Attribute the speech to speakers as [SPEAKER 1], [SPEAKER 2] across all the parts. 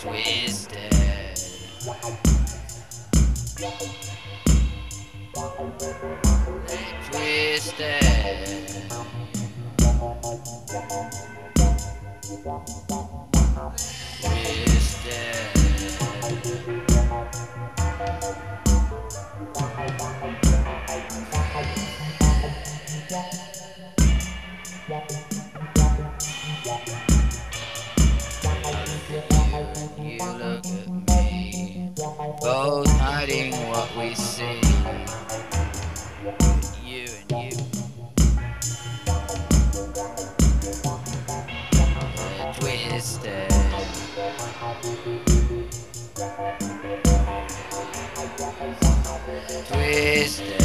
[SPEAKER 1] twisted. Twisted. Twisted.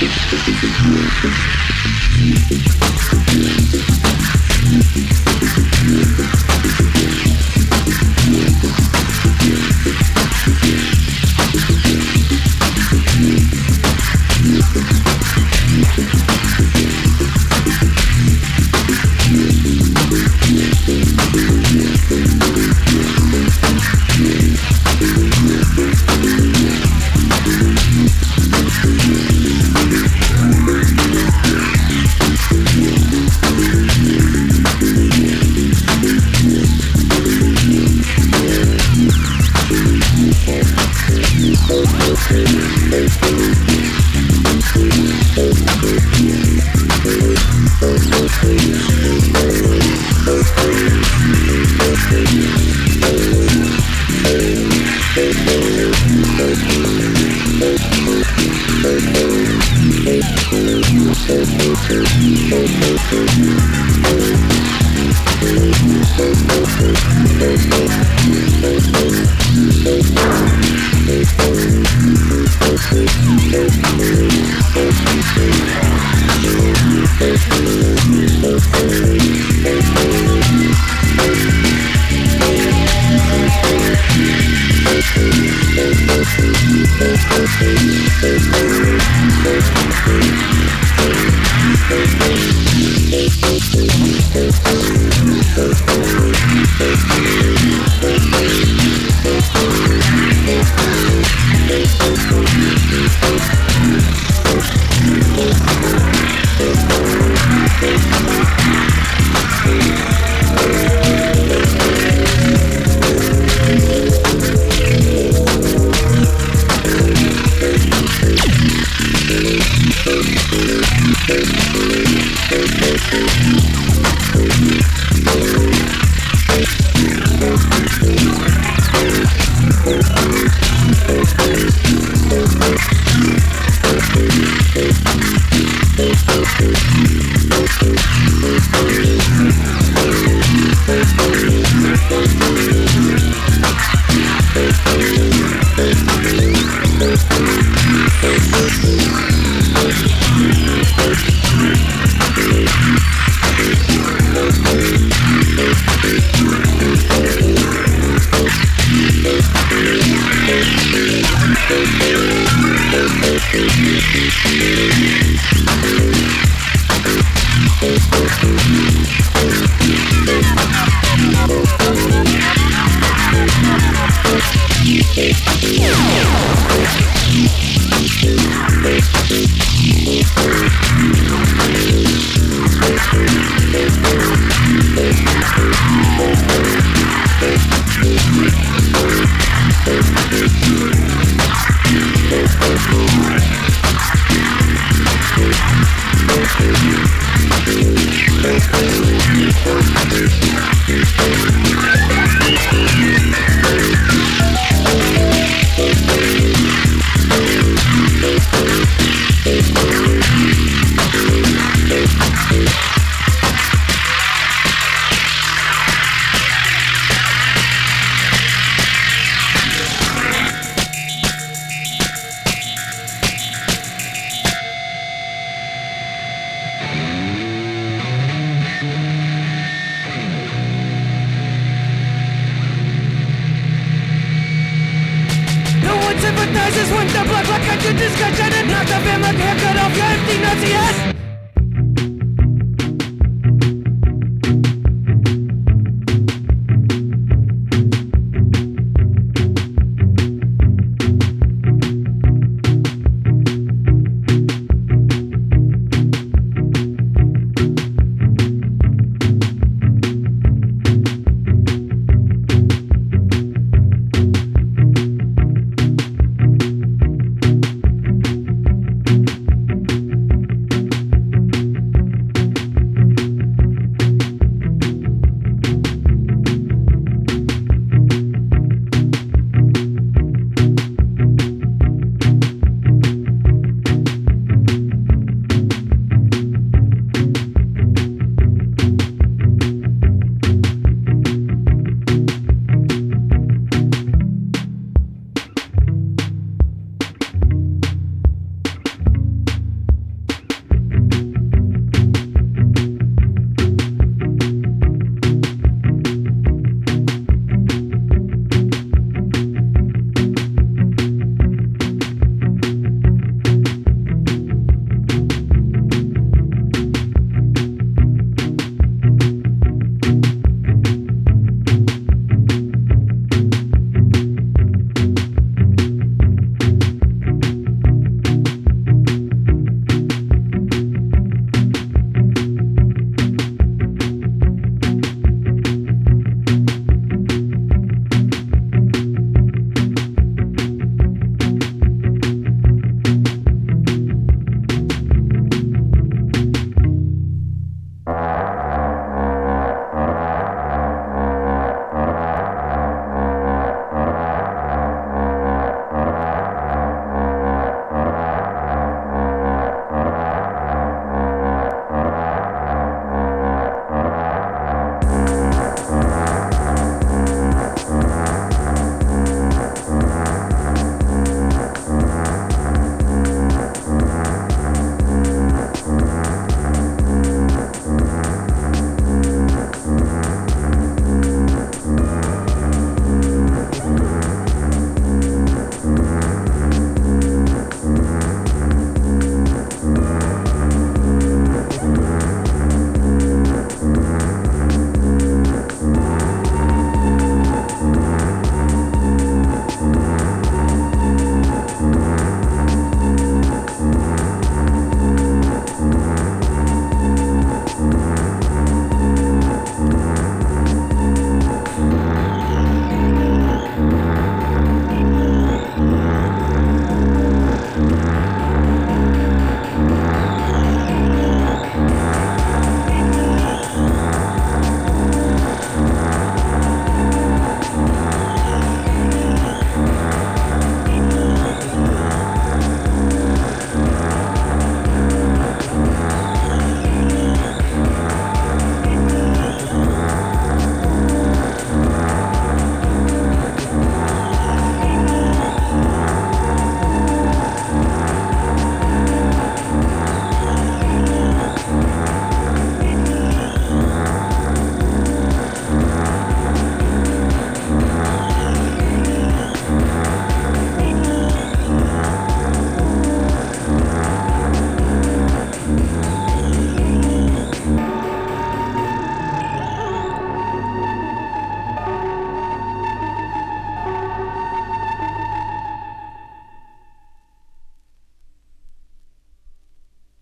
[SPEAKER 1] Thank you. Thank you.